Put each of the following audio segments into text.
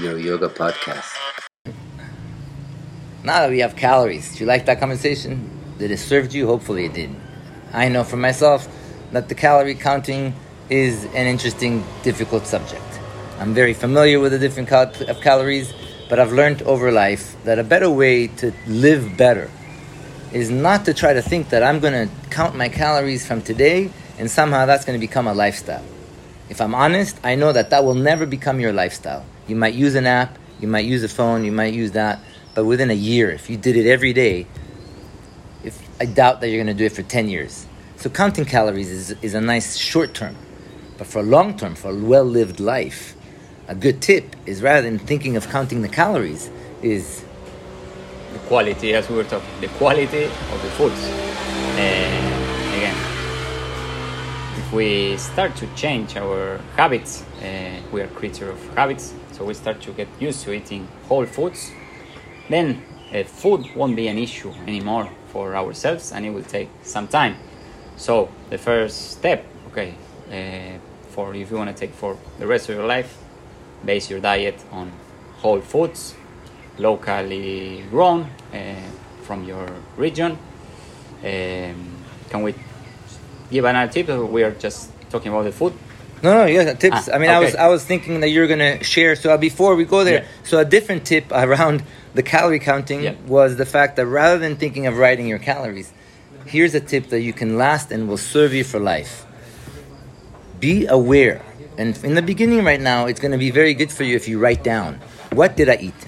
your yoga podcast. Now that we have calories, do you like that conversation? Did it serve you? Hopefully it did. I know for myself that the calorie counting is an interesting, difficult subject. I'm very familiar with the different cal- of calories, but I've learned over life that a better way to live better is not to try to think that I'm going to count my calories from today and somehow that's going to become a lifestyle. If I'm honest, I know that that will never become your lifestyle. You might use an app, you might use a phone, you might use that, but within a year, if you did it every day, if I doubt that you're going to do it for 10 years. So counting calories is, is a nice short term, but for long term, for a well lived life, a good tip is rather than thinking of counting the calories, is the quality, as we were talking, the quality of the foods. Uh, again, if we start to change our habits, uh, we are creature of habits, so we start to get used to eating whole foods, then uh, food won't be an issue anymore for ourselves, and it will take some time. So the first step, okay, uh, for if you want to take for the rest of your life, base your diet on whole foods, locally grown uh, from your region. Um, can we give another tip? We are just talking about the food. No, no, yeah, tips. Ah, I mean, I was. I was thinking that you're gonna share. So uh, before we go there, Yeah. so a different tip around the calorie counting Yeah. was the fact that rather than thinking of writing your calories, here's a tip that you can last and will serve you for life. Be aware, and in the beginning, right now, it's gonna be very good for you if you write down what did I eat,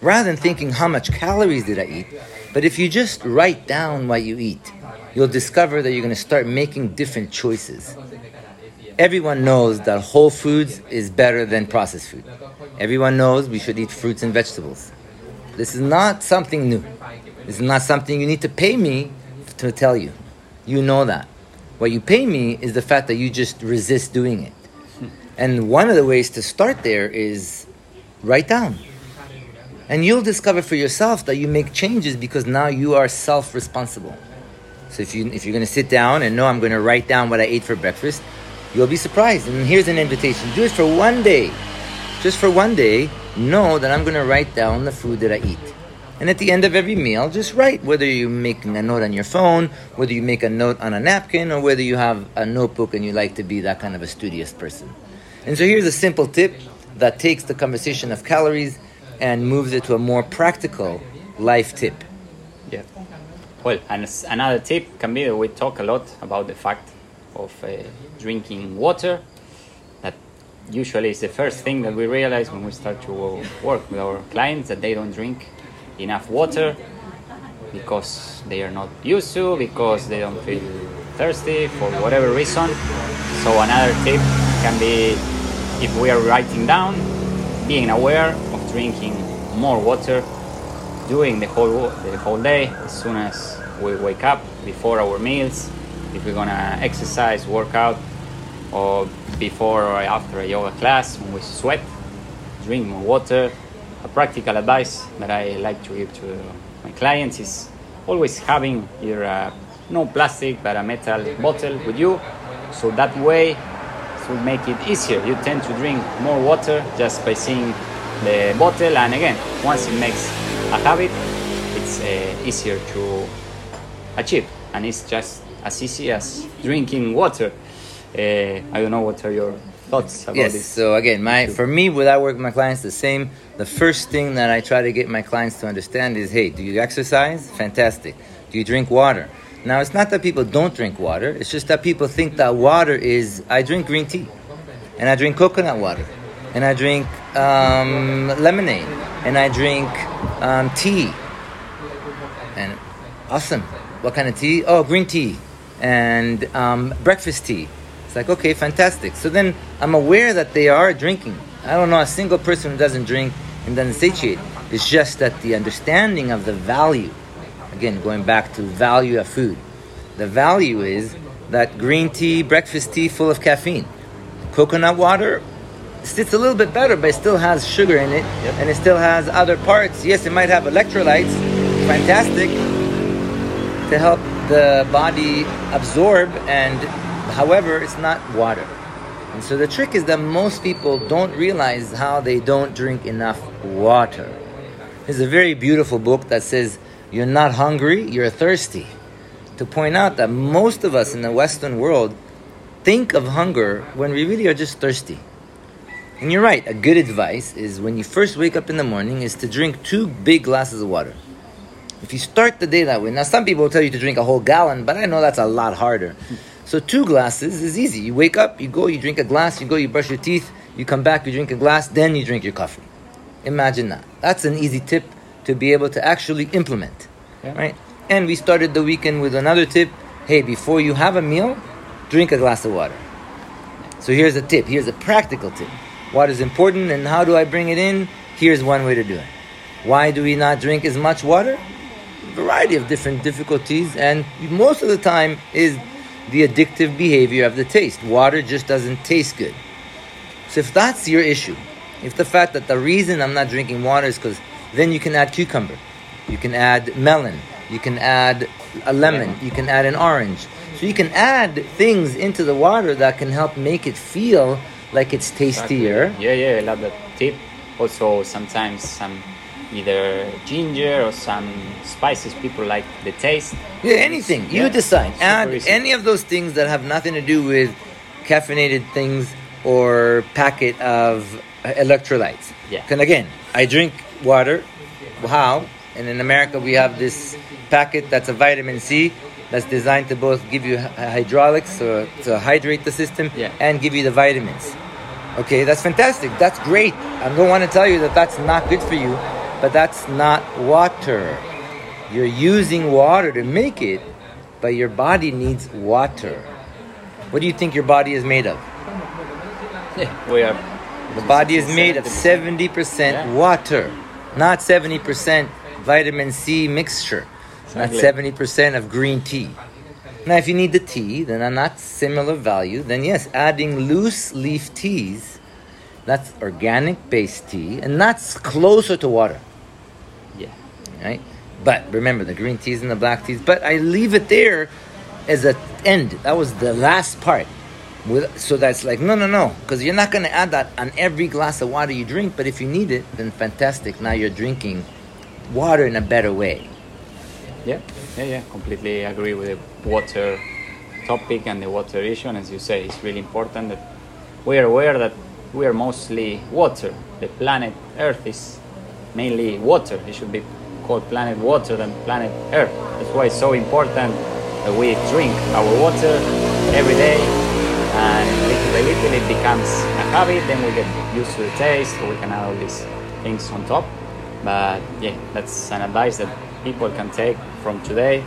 rather than thinking how much calories did I eat. But if you just write down what you eat, you'll discover that you're gonna start making different choices everyone knows that whole foods is better than processed food. Everyone knows we should eat fruits and vegetables. This is not something new. This is not something you need to pay me to tell you. You know that. What you pay me is the fact that you just resist doing it. And one of the ways to start there is write down. And you'll discover for yourself that you make changes because now you are self responsible. So if you if you're going to sit down and know I'm going to write down what I ate for breakfast, you'll be surprised. And here's an invitation: do it for one day, just for one day. Know that I'm going to write down the food that I eat. And at the end of every meal, just write whether you're making a note on your phone, whether you make a note on a napkin, or whether you have a notebook and you like to be that kind of a studious person. And so here's a simple tip that takes the conversation of calories and moves it to a more practical life tip. Yeah. Well, and another tip can be we talk a lot about the fact of uh, drinking water. That usually is the first thing that we realize when we start to work with our clients that they don't drink enough water because they are not used to, because they don't feel thirsty for whatever reason. So another tip can be if we are writing down, being aware of drinking more water during the whole the whole day as soon as we wake up before our meals if we're gonna exercise workout, or before or after a yoga class when we sweat drink more water a practical advice that i like to give to my clients is always having either a no plastic but a metal bottle with you. So that way it will make it easier. You tend to drink more water just by seeing the bottle. And again once it makes a habit it's uh, easier to achieve. And it's just as easy as drinking water uh, i don't know what are your thoughts about yes. this So again, my for me, when I work with my clients, the same. The first thing that I try to get my clients to understand is, hey, do you exercise? Fantastic. Do you drink water? Now, it's not that people don't drink water. It's just that people think that water is. I drink green tea, and I drink coconut water, and I drink um, lemonade, and I drink um, tea. And awesome. What kind of tea? Oh, green tea and um, breakfast tea. It's like, okay, fantastic. So then I'm aware that they are drinking. I don't know a single person who doesn't drink and doesn't satiate. It's just that the understanding of the value, again, going back to value of food, the value is that green tea, breakfast tea full of caffeine. Coconut water, it's a little bit better, but it still has sugar in it, Yep. and it still has other parts. Yes, it might have electrolytes, fantastic, to help the body absorb. And however, it's not water. And so the trick is that most people don't realize how they don't drink enough water. There's a very beautiful book that says, You're not hungry, you're thirsty. To point out that most of us in the Western world think of hunger when we really are just thirsty. And you're right, a good advice is when you first wake up in the morning is to drink two big glasses of water. If you start the day that way, now some people will tell you to drink a whole gallon, but I know that's a lot harder. So two glasses is easy. You wake up, you go, you drink a glass, you go, you brush your teeth, you come back, you drink a glass, then you drink your coffee. Imagine that. That's an easy tip to be able to actually implement. Yeah. Right? And we started the weekend with another tip. Hey, before you have a meal, drink a glass of water. So here's a tip. Here's a practical tip. What is important and how do I bring it in? Here's one way to do it. Why do we not drink as much water? Variety of different difficulties, and most of the time is the addictive behavior of the taste. Water just doesn't taste good. So if that's your issue, if the fact that the reason I'm not drinking water is because then you can add cucumber, you can add melon, you can add a lemon, you can add an orange. So you can add things into the water that can help make it feel like it's tastier. Exactly. Yeah, yeah, I love that tip. Also, sometimes some either ginger or some spices people like the taste. Yeah, anything. You decide. Add easy. any of those things that have nothing to do with caffeinated things or packet of electrolytes. Yeah. And again, I drink water. How? And in America, we have this packet that's a vitamin C that's designed to both give you hydraulics, so to hydrate the system, yeah. and give you the vitamins. Okay, that's fantastic. That's great. I don't want to tell you that that's not good for you, but that's not water. You're using water to make it, but your body needs water. What do you think your body is made of? We are. The body is made of 70% yeah. water, not 70% vitamin C mixture, not 70% of green tea. Now, if you need the tea, then on that similar value, then yes, adding loose leaf teas, that's organic based tea, and that's closer to water. Right? But remember the green teas and the black teas. But I leave it there as an end. That was the last part. With, so that's like no no no. Because you're not going to add that on every glass of water you drink. But if you need it then fantastic. Now you're drinking water in a better way. Yeah. Yeah yeah. Completely agree with the water topic and the water issue. And as you say it's really important that we are aware that we are mostly water. The planet earth is mainly water. It should be called planet water than planet earth. That's why it's so important that we drink our water every day and little by little it becomes a habit then we get used to the taste so we can add all these things on top. But yeah that's an advice that people can take from today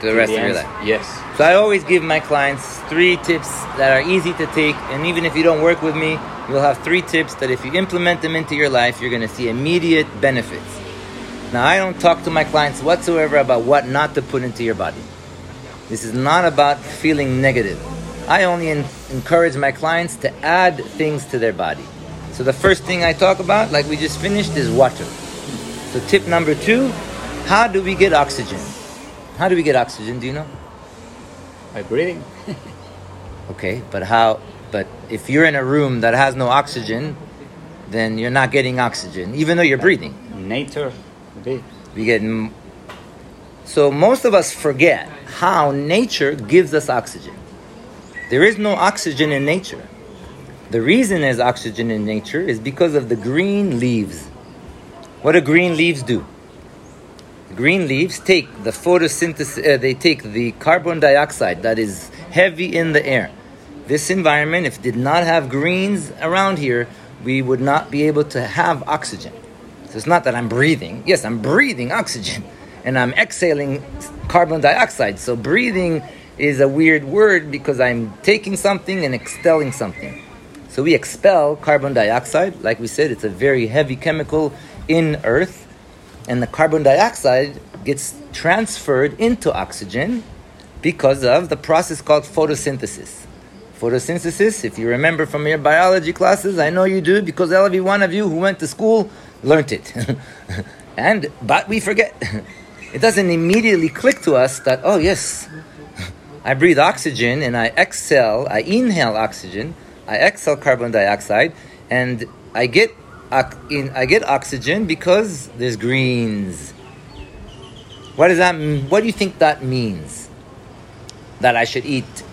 to the rest the of your life. Yes. So i always give my clients three tips that are easy to take and even if you don't work with me you'll have three tips that if you implement them into your life you're going to see immediate benefits now i don't talk to my clients whatsoever about what not to put into your body this is not about feeling negative I only in, encourage my clients to add things to their body. So the first thing I talk about, like we just finished, is water. So tip number two, how do we get oxygen? How do we get oxygen? Do you know? By breathing. okay, but how? But if you're in a room that has no oxygen, then you're not getting oxygen, even though you're breathing. Nature, we get. So most of us forget how nature gives us oxygen. There is no oxygen in nature. The reason there's oxygen in nature is because of the green leaves. What do green leaves do? Green leaves take the photosynthesis, uh, they take the carbon dioxide that is heavy in the air. This environment, if did not have greens around here, we would not be able to have oxygen. So it's not that I'm breathing. Yes, I'm breathing oxygen and I'm exhaling carbon dioxide. So breathing is a weird word because I'm taking something and expelling something. So we expel carbon dioxide. Like we said, it's a very heavy chemical in Earth. And the carbon dioxide gets transferred into oxygen because of the process called photosynthesis. Photosynthesis, if you remember from your biology classes, I know you do because every one of you who went to school learned it. and but we forget. it doesn't immediately click to us that oh yes, I breathe oxygen and I exhale, I inhale oxygen, I exhale carbon dioxide, and I get I get oxygen because there's greens. What does that? What do you think that means? That I should eat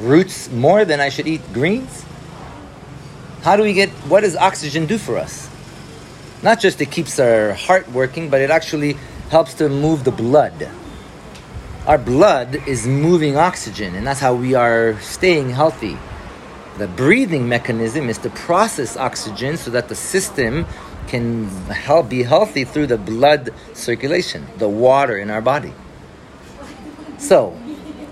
roots more than I should eat greens? How do we get? What does oxygen do for us? Not just it keeps our heart working, but it actually helps to move the blood. Our blood is moving oxygen, and that's how we are staying healthy. The breathing mechanism is to process oxygen so that the system can help be healthy through the blood circulation, the water in our body. So,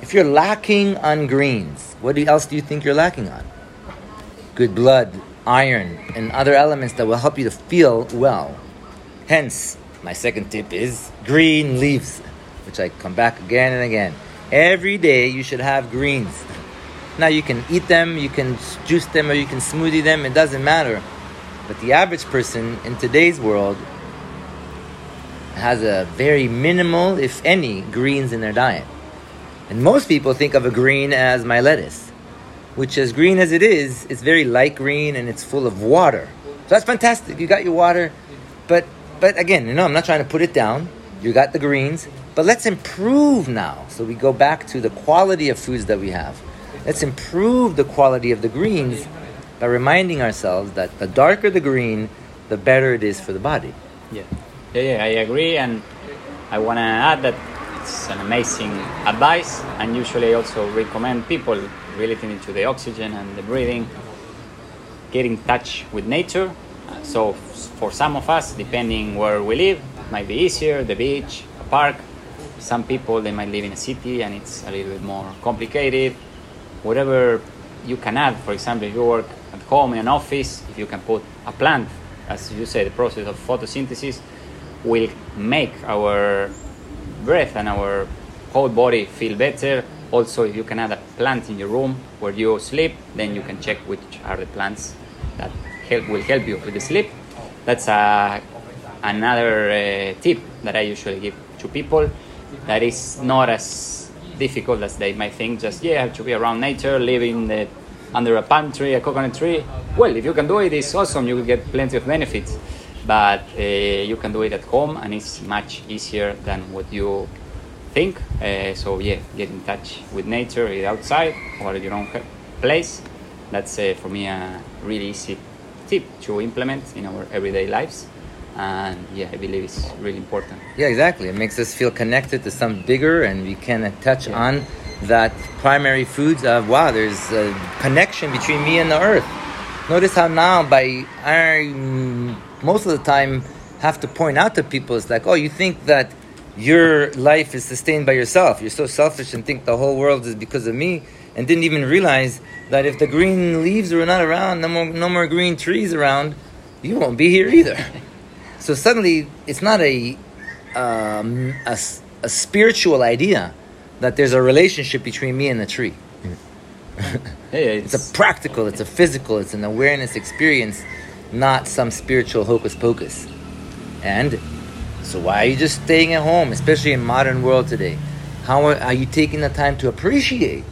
if you're lacking on greens, what else do you think you're lacking on? Good blood, iron, and other elements that will help you to feel well. Hence, my second tip is green leaves, which I come back again and again. Every day you should have greens. Now you can eat them, you can juice them, or you can smoothie them, it doesn't matter. But the average person in today's world has a very minimal, if any, greens in their diet. And most people think of a green as my lettuce, which, as green as it is, it's very light green and it's full of water. So that's fantastic. You got your water, but but again, you know, I'm not trying to put it down. You got the greens, but let's improve now. So we go back to the quality of foods that we have. Let's improve the quality of the greens by reminding ourselves that the darker the green, the better it is for the body. Yeah, yeah, yeah I agree, and I want to add that it's an amazing advice, and usually I also recommend people relating to the oxygen and the breathing, get in touch with nature. So for some of us, depending where we live, it might be easier, the beach, a park. Some people they might live in a city and it's a little bit more complicated whatever you can add. For example, if you work at home in an office, if you can put a plant, as you say, the process of photosynthesis will make our breath and our whole body feel better. Also, if you can add a plant in your room where you sleep, then you can check which are the plants that help will help you with the sleep. That's a, another uh, tip that I usually give to people. That is not as difficult as they might think. Just yeah, have to be around nature, living the, under a palm tree, a coconut tree. Well, if you can do it, it's awesome. You will get plenty of benefits. But uh, you can do it at home, and it's much easier than what you think. Uh, so yeah, get in touch with nature, outside or at your own place. That's uh, for me a really easy tip to implement in our everyday lives and yeah i believe it's really important yeah exactly it makes us feel connected to something bigger and we can touch yeah. on that primary foods of wow there's a connection between me and the earth notice how now by i most of the time have to point out to people it's like oh you think that your life is sustained by yourself you're so selfish and think the whole world is because of me and didn't even realize that if the green leaves were not around no more, no more green trees around you won't be here either So suddenly, it's not a, um, a, a spiritual idea that there's a relationship between me and the tree. hey, it's, it's, a practical, it's a physical, it's an awareness experience, not some spiritual hocus pocus. And so, why are you just staying at home, especially in modern world today? How are, are you taking the time to appreciate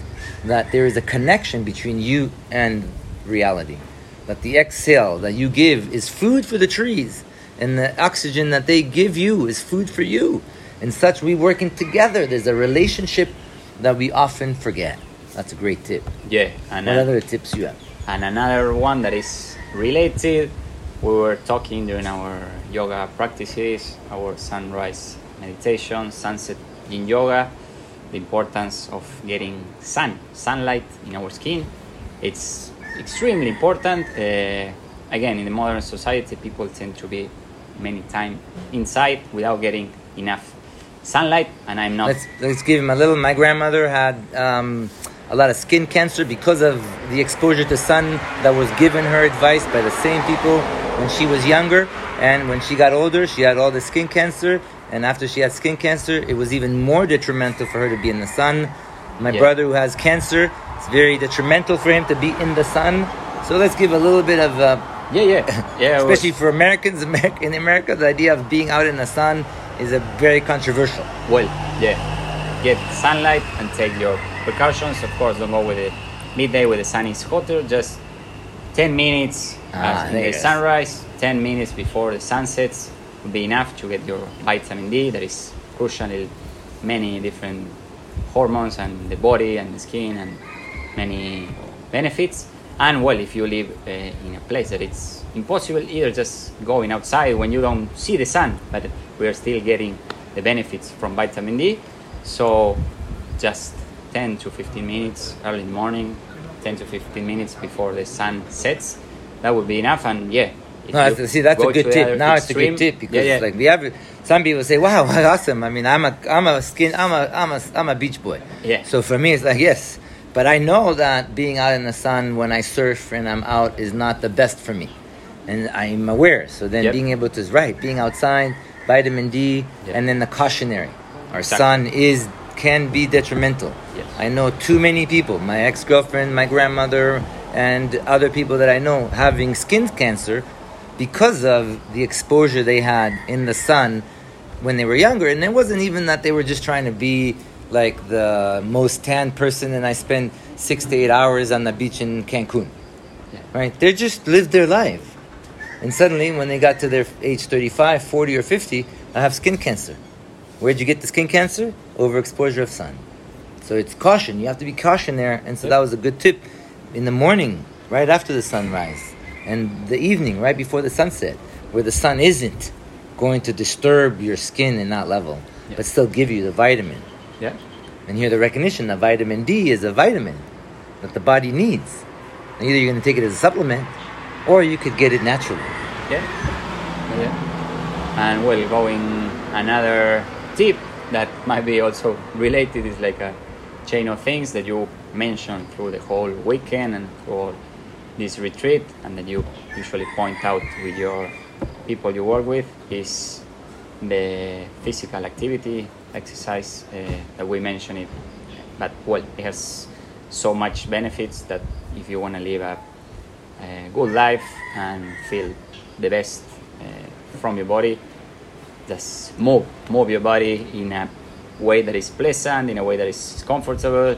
that there is a connection between you and reality? That the exhale that you give is food for the trees and the oxygen that they give you is food for you. And such, we working together. There's a relationship that we often forget. That's a great tip. Yeah. And what uh, other tips you have? And another one that is related. We were talking during our yoga practices, our sunrise meditation, sunset in yoga, the importance of getting sun, sunlight in our skin. It's extremely important. Uh, again, in the modern society, people tend to be many time inside without getting enough sunlight and i'm not let's, let's give him a little my grandmother had um, a lot of skin cancer because of the exposure to sun that was given her advice by the same people when she was younger and when she got older she had all the skin cancer and after she had skin cancer it was even more detrimental for her to be in the sun my yeah. brother who has cancer it's very detrimental for him to be in the sun so let's give a little bit of uh, yeah, yeah, yeah. Especially for Americans, in America, the idea of being out in the sun is a very controversial. Well, yeah, get sunlight and take your precautions. Of course, don't go with it midday when the sun is hotter. Just 10 minutes Ah, in the sunrise, 10 minutes before the sun sets would be enough to get your vitamin D that is crucial in many different hormones and the body and the skin and many benefits. And well, if you live uh, in a place that it's impossible, either just going outside when you don't see the sun, but we are still getting the benefits from vitamin D. So just 10 to 15 minutes early in the morning, 10 to 15 minutes before the sun sets, that would be enough. And yeah, No, that's, see, that's a good tip. Now it's a good tip because yeah, yeah. like we have some people say, "Wow, awesome!" I mean, I'm a I'm a skin I'm a I'm a I'm a beach boy. Yeah. So for me, it's like yes, but I know that being out in the sun when I surf and I'm out is not the best for me, and I'm aware. So then Yep. being able to right, being outside, vitamin D, Yep. and then the cautionary. Our Exactly. sun is can be detrimental. Yes. I know too many people, my ex girlfriend, my grandmother, and other people that I know having skin cancer because of the exposure they had in the sun when they were younger. And it wasn't even that they were just trying to be like the most tan person and I spend six to eight hours on the beach in Cancun. Yeah. Right? They just lived their life. And suddenly, when they got to their age 35, 40, or 50, I have skin cancer. Where'd you get the skin cancer? Overexposure of sun. So it's caution. You have to be caution there. And so that was a good tip in the morning, right after the sunrise, and the evening, right before the sunset, where the sun isn't going to disturb your skin and not level, Yeah. but still give you the vitamin. Yeah. And here the recognition that vitamin D is a vitamin that the body needs. And either you're going to take it as a supplement, or you could get it naturally. Yeah. Yeah. And well, going another tip that might be also related is like a chain of things that you mentioned through the whole weekend and through all this retreat, and that you usually point out with your people you work with is the physical activity, exercise uh, that we mentioned it. But well, it has so much benefits that if you want to live a a good life and feel the best uh, from your body just move move your body in a way that is pleasant in a way that is comfortable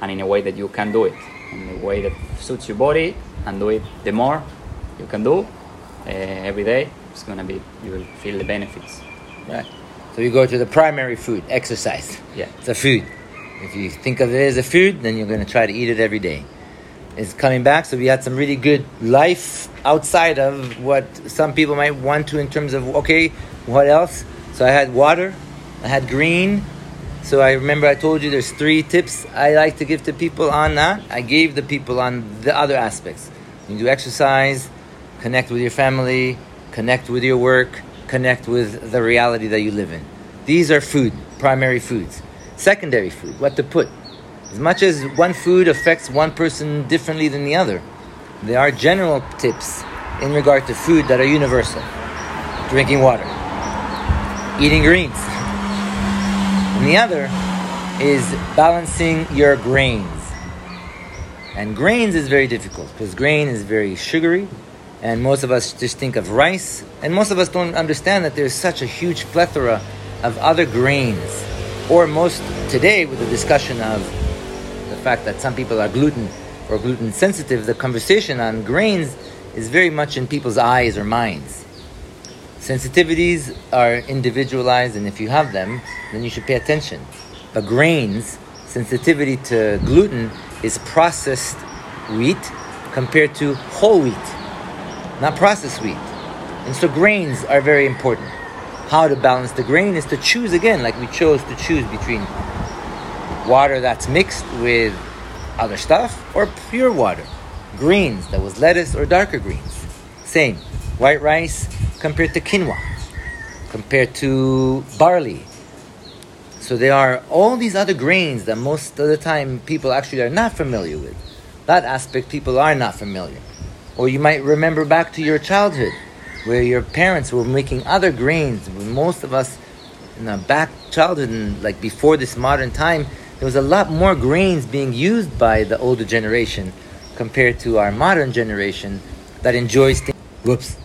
and in a way that you can do it in a way that suits your body and do it the more you can do uh, every day it's gonna be you will feel the benefits Right. So you go to the primary food, exercise. Yeah. It's a food. If you think of it as a food, then you're going to try to eat it every day. It's coming back, so we had some really good life outside of what some people might want to in terms of, okay, what else? So I had water, I had green. So I remember I told you there's three tips I like to give to people on that. I gave the people on the other aspects. You do exercise, connect with your family, connect with your work, connect with the reality that you live in. These are food, primary foods. Secondary food, what to put. As much as one food affects one person differently than the other, there are general tips in regard to food that are universal. Drinking water, eating greens. And the other is balancing your grains. And grains is very difficult because grain is very sugary, and most of us just think of rice, and most of us don't understand that there's such a huge plethora of other grains. Or most today, with the discussion of the fact that some people are gluten or gluten sensitive, the conversation on grains is very much in people's eyes or minds. Sensitivities are individualized, and if you have them, then you should pay attention. But grains, sensitivity to gluten, is processed wheat compared to whole wheat, not processed wheat. And so grains are very important. How to balance the grain is to choose again, like we chose to choose between water that's mixed with other stuff or pure water. Greens, that was lettuce or darker greens. Same. White rice compared to quinoa, compared to barley. So there are all these other grains that most of the time people actually are not familiar with. That aspect people are not familiar. Or you might remember back to your childhood where your parents were making other grains. Most of us in the back childhood and like before this modern time, there was a lot more grains being used by the older generation compared to our modern generation that enjoys things. Whoops.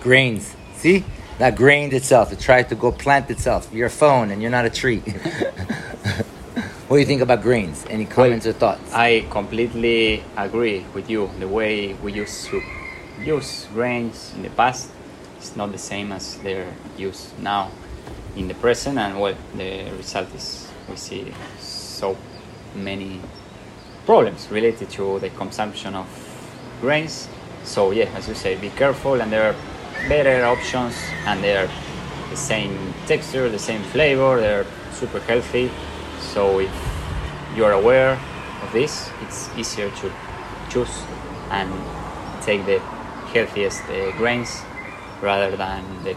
Grains. See? That grained itself. It tried to go plant itself. You're a phone and you're not a tree. What do you think about grains? Any comments Well, or thoughts? I completely agree with you. The way we used to use grains in the past is not the same as they're used now in the present, and well, the result is we see so many problems related to the consumption of grains. So yeah, as you say, be careful, and there are better options, and they're the same texture, the same flavor. They're super healthy. So if you're aware of this, it's easier to choose and take the healthiest uh, grains rather than the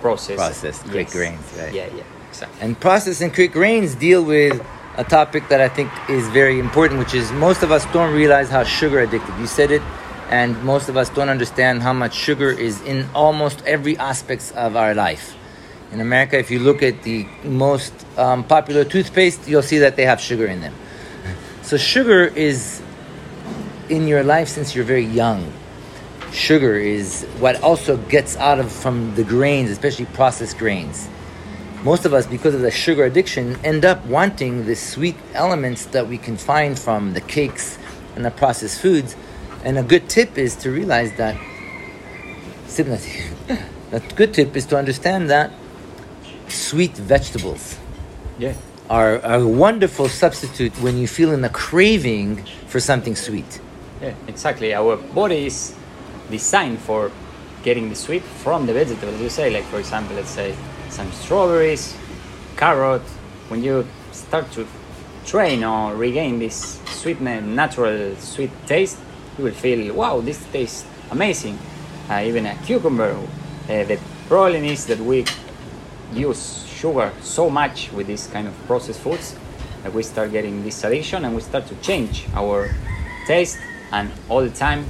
processed Processed, quick grains, right. Yeah, yeah, exactly. And processed and quick grains deal with a topic that I think is very important, which is most of us don't realize how sugar addicted. You said it, and most of us don't understand how much sugar is in almost every aspects of our life. In America, if you look at the most um, popular toothpaste, you'll see that they have sugar in them. So sugar is in your life since you're very young. Sugar is what also gets out of from the grains, especially processed grains most of us, because of the sugar addiction, end up wanting the sweet elements that we can find from the cakes and the processed foods. And a good tip is to realize that. A good tip is to understand that sweet vegetables Yeah, are a wonderful substitute when you feel in a craving for something sweet. yeah, exactly. Our body is designed for getting the sweet from the vegetables. You say, like for example, let's say some strawberries, carrot. When you start to train or regain this sweetness, natural sweet taste, you will feel, wow, this tastes amazing. Uh, even a cucumber. Uh, the problem is that we use sugar so much with this kind of processed foods that we start getting this addiction and we start to change our taste and all the time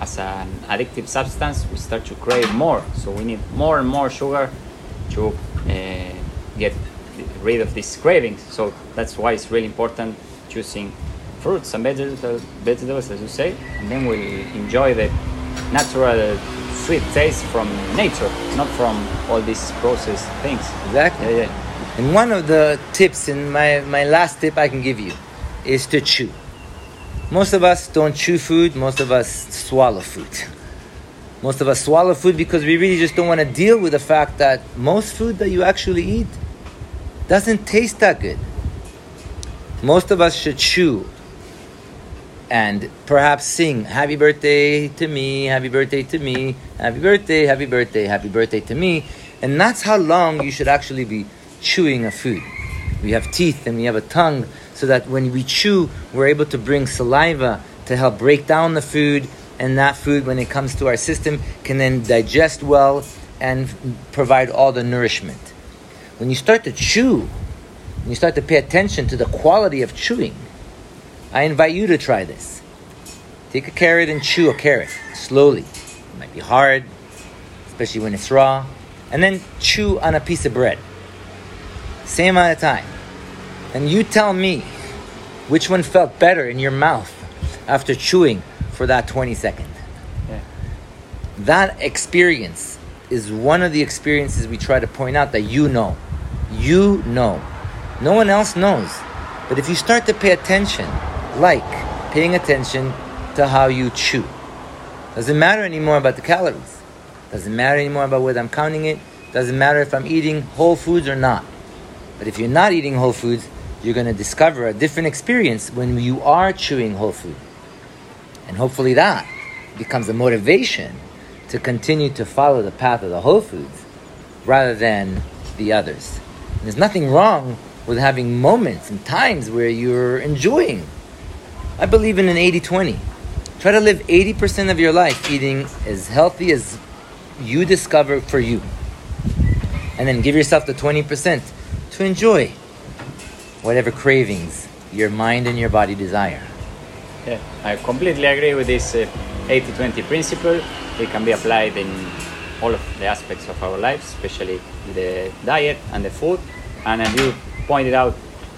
as an addictive substance we start to crave more so we need more and more sugar to uh, get rid of these cravings so that's why it's really important choosing fruits and vegetables, vegetables as you say and then we'll enjoy the natural sweet taste from nature not from all these processed things Exactly. yeah yeah And one of the tips, and my, my last tip I can give you, is to chew. Most of us don't chew food, most of us swallow food. Most of us swallow food because we really just don't want to deal with the fact that most food that you actually eat doesn't taste that good. Most of us should chew and perhaps sing happy birthday to me, happy birthday to me, happy birthday, happy birthday, happy birthday to me. And that's how long you should actually be chewing a food. We have teeth and we have a tongue so that when we chew, we're able to bring saliva to help break down the food, and that food, when it comes to our system, can then digest well and provide all the nourishment. When you start to chew, when you start to pay attention to the quality of chewing, I invite you to try this. Take a carrot and chew a carrot slowly. It might be hard, especially when it's raw. And then chew on a piece of bread. Same amount of time. And you tell me which one felt better in your mouth after chewing for that 20 seconds. yeah That experience is one of the experiences we try to point out that you know. You know. No one else knows. But if you start to pay attention, like paying attention to how you chew, doesn't matter anymore about the calories. Doesn't matter anymore about whether I'm counting it. Doesn't matter if I'm eating whole foods or not. But if you're not eating whole foods, you're going to discover a different experience when you are chewing whole food. And hopefully that becomes a motivation to continue to follow the path of the whole foods rather than the others. And there's nothing wrong with having moments and times where you're enjoying. I believe in an 80 20. Try to live 80% of your life eating as healthy as you discover for you. And then give yourself the 20% to enjoy whatever cravings your mind and your body desire. Yeah, I completely agree with this uh, 80 20 principle. It can be applied in all of the aspects of our lives, especially the diet and the food. And as you pointed out,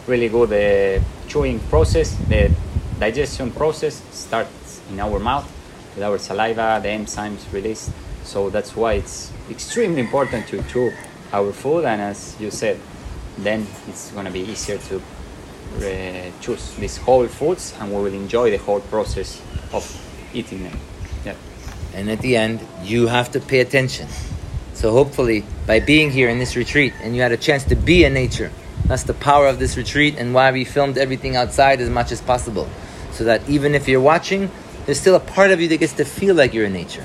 really good the chewing process, the digestion process starts in our mouth with our saliva, the enzymes released. So that's why it's extremely important to chew our food. And as you said, then it's going to be easier to uh, choose these whole foods and we will enjoy the whole process of eating them. Yeah. And at the end, you have to pay attention. So hopefully, by being here in this retreat and you had a chance to be in nature, that's the power of this retreat and why we filmed everything outside as much as possible. So that even if you're watching, there's still a part of you that gets to feel like you're in nature.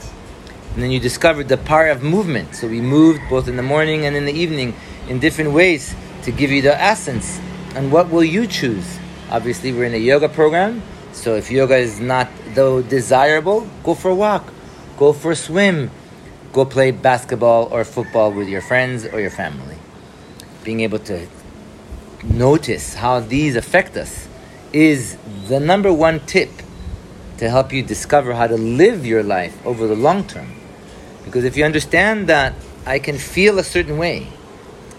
And then you discovered the power of movement. So we moved both in the morning and in the evening in different ways to give you the essence. And what will you choose? Obviously, we're in a yoga program. So if yoga is not though desirable, go for a walk, go for a swim, go play basketball or football with your friends or your family. Being able to notice how these affect us is the number one tip to help you discover how to live your life over the long term. Because if you understand that I can feel a certain way,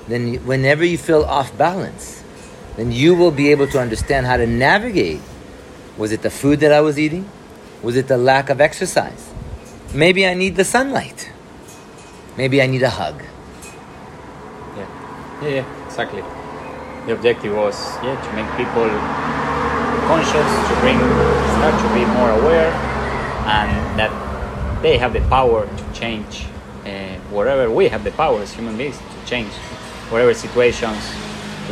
then whenever you feel off balance, then you will be able to understand how to navigate. Was it the food that I was eating? Was it the lack of exercise? Maybe I need the sunlight. Maybe I need a hug. Yeah, yeah, yeah exactly. The objective was yeah to make people conscious, to bring start to be more aware, and that they have the power to change uh, wherever we have the power as human beings to change whatever situations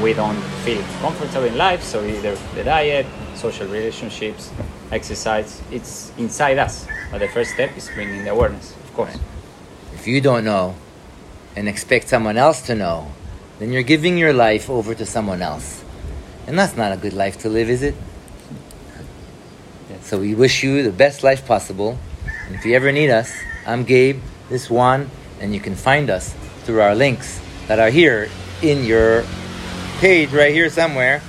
we don't feel comfortable in life. So either the diet, social relationships, exercise, it's inside us. But the first step is bringing the awareness, of course. If you don't know and expect someone else to know, then you're giving your life over to someone else. And that's not a good life to live, is it? So we wish you the best life possible. And if you ever need us, I'm Gabe, this Juan, and you can find us through our links that are here in your page right here somewhere.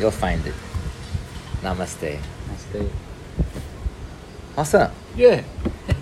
You'll find it. Namaste. Namaste. Awesome. Yeah.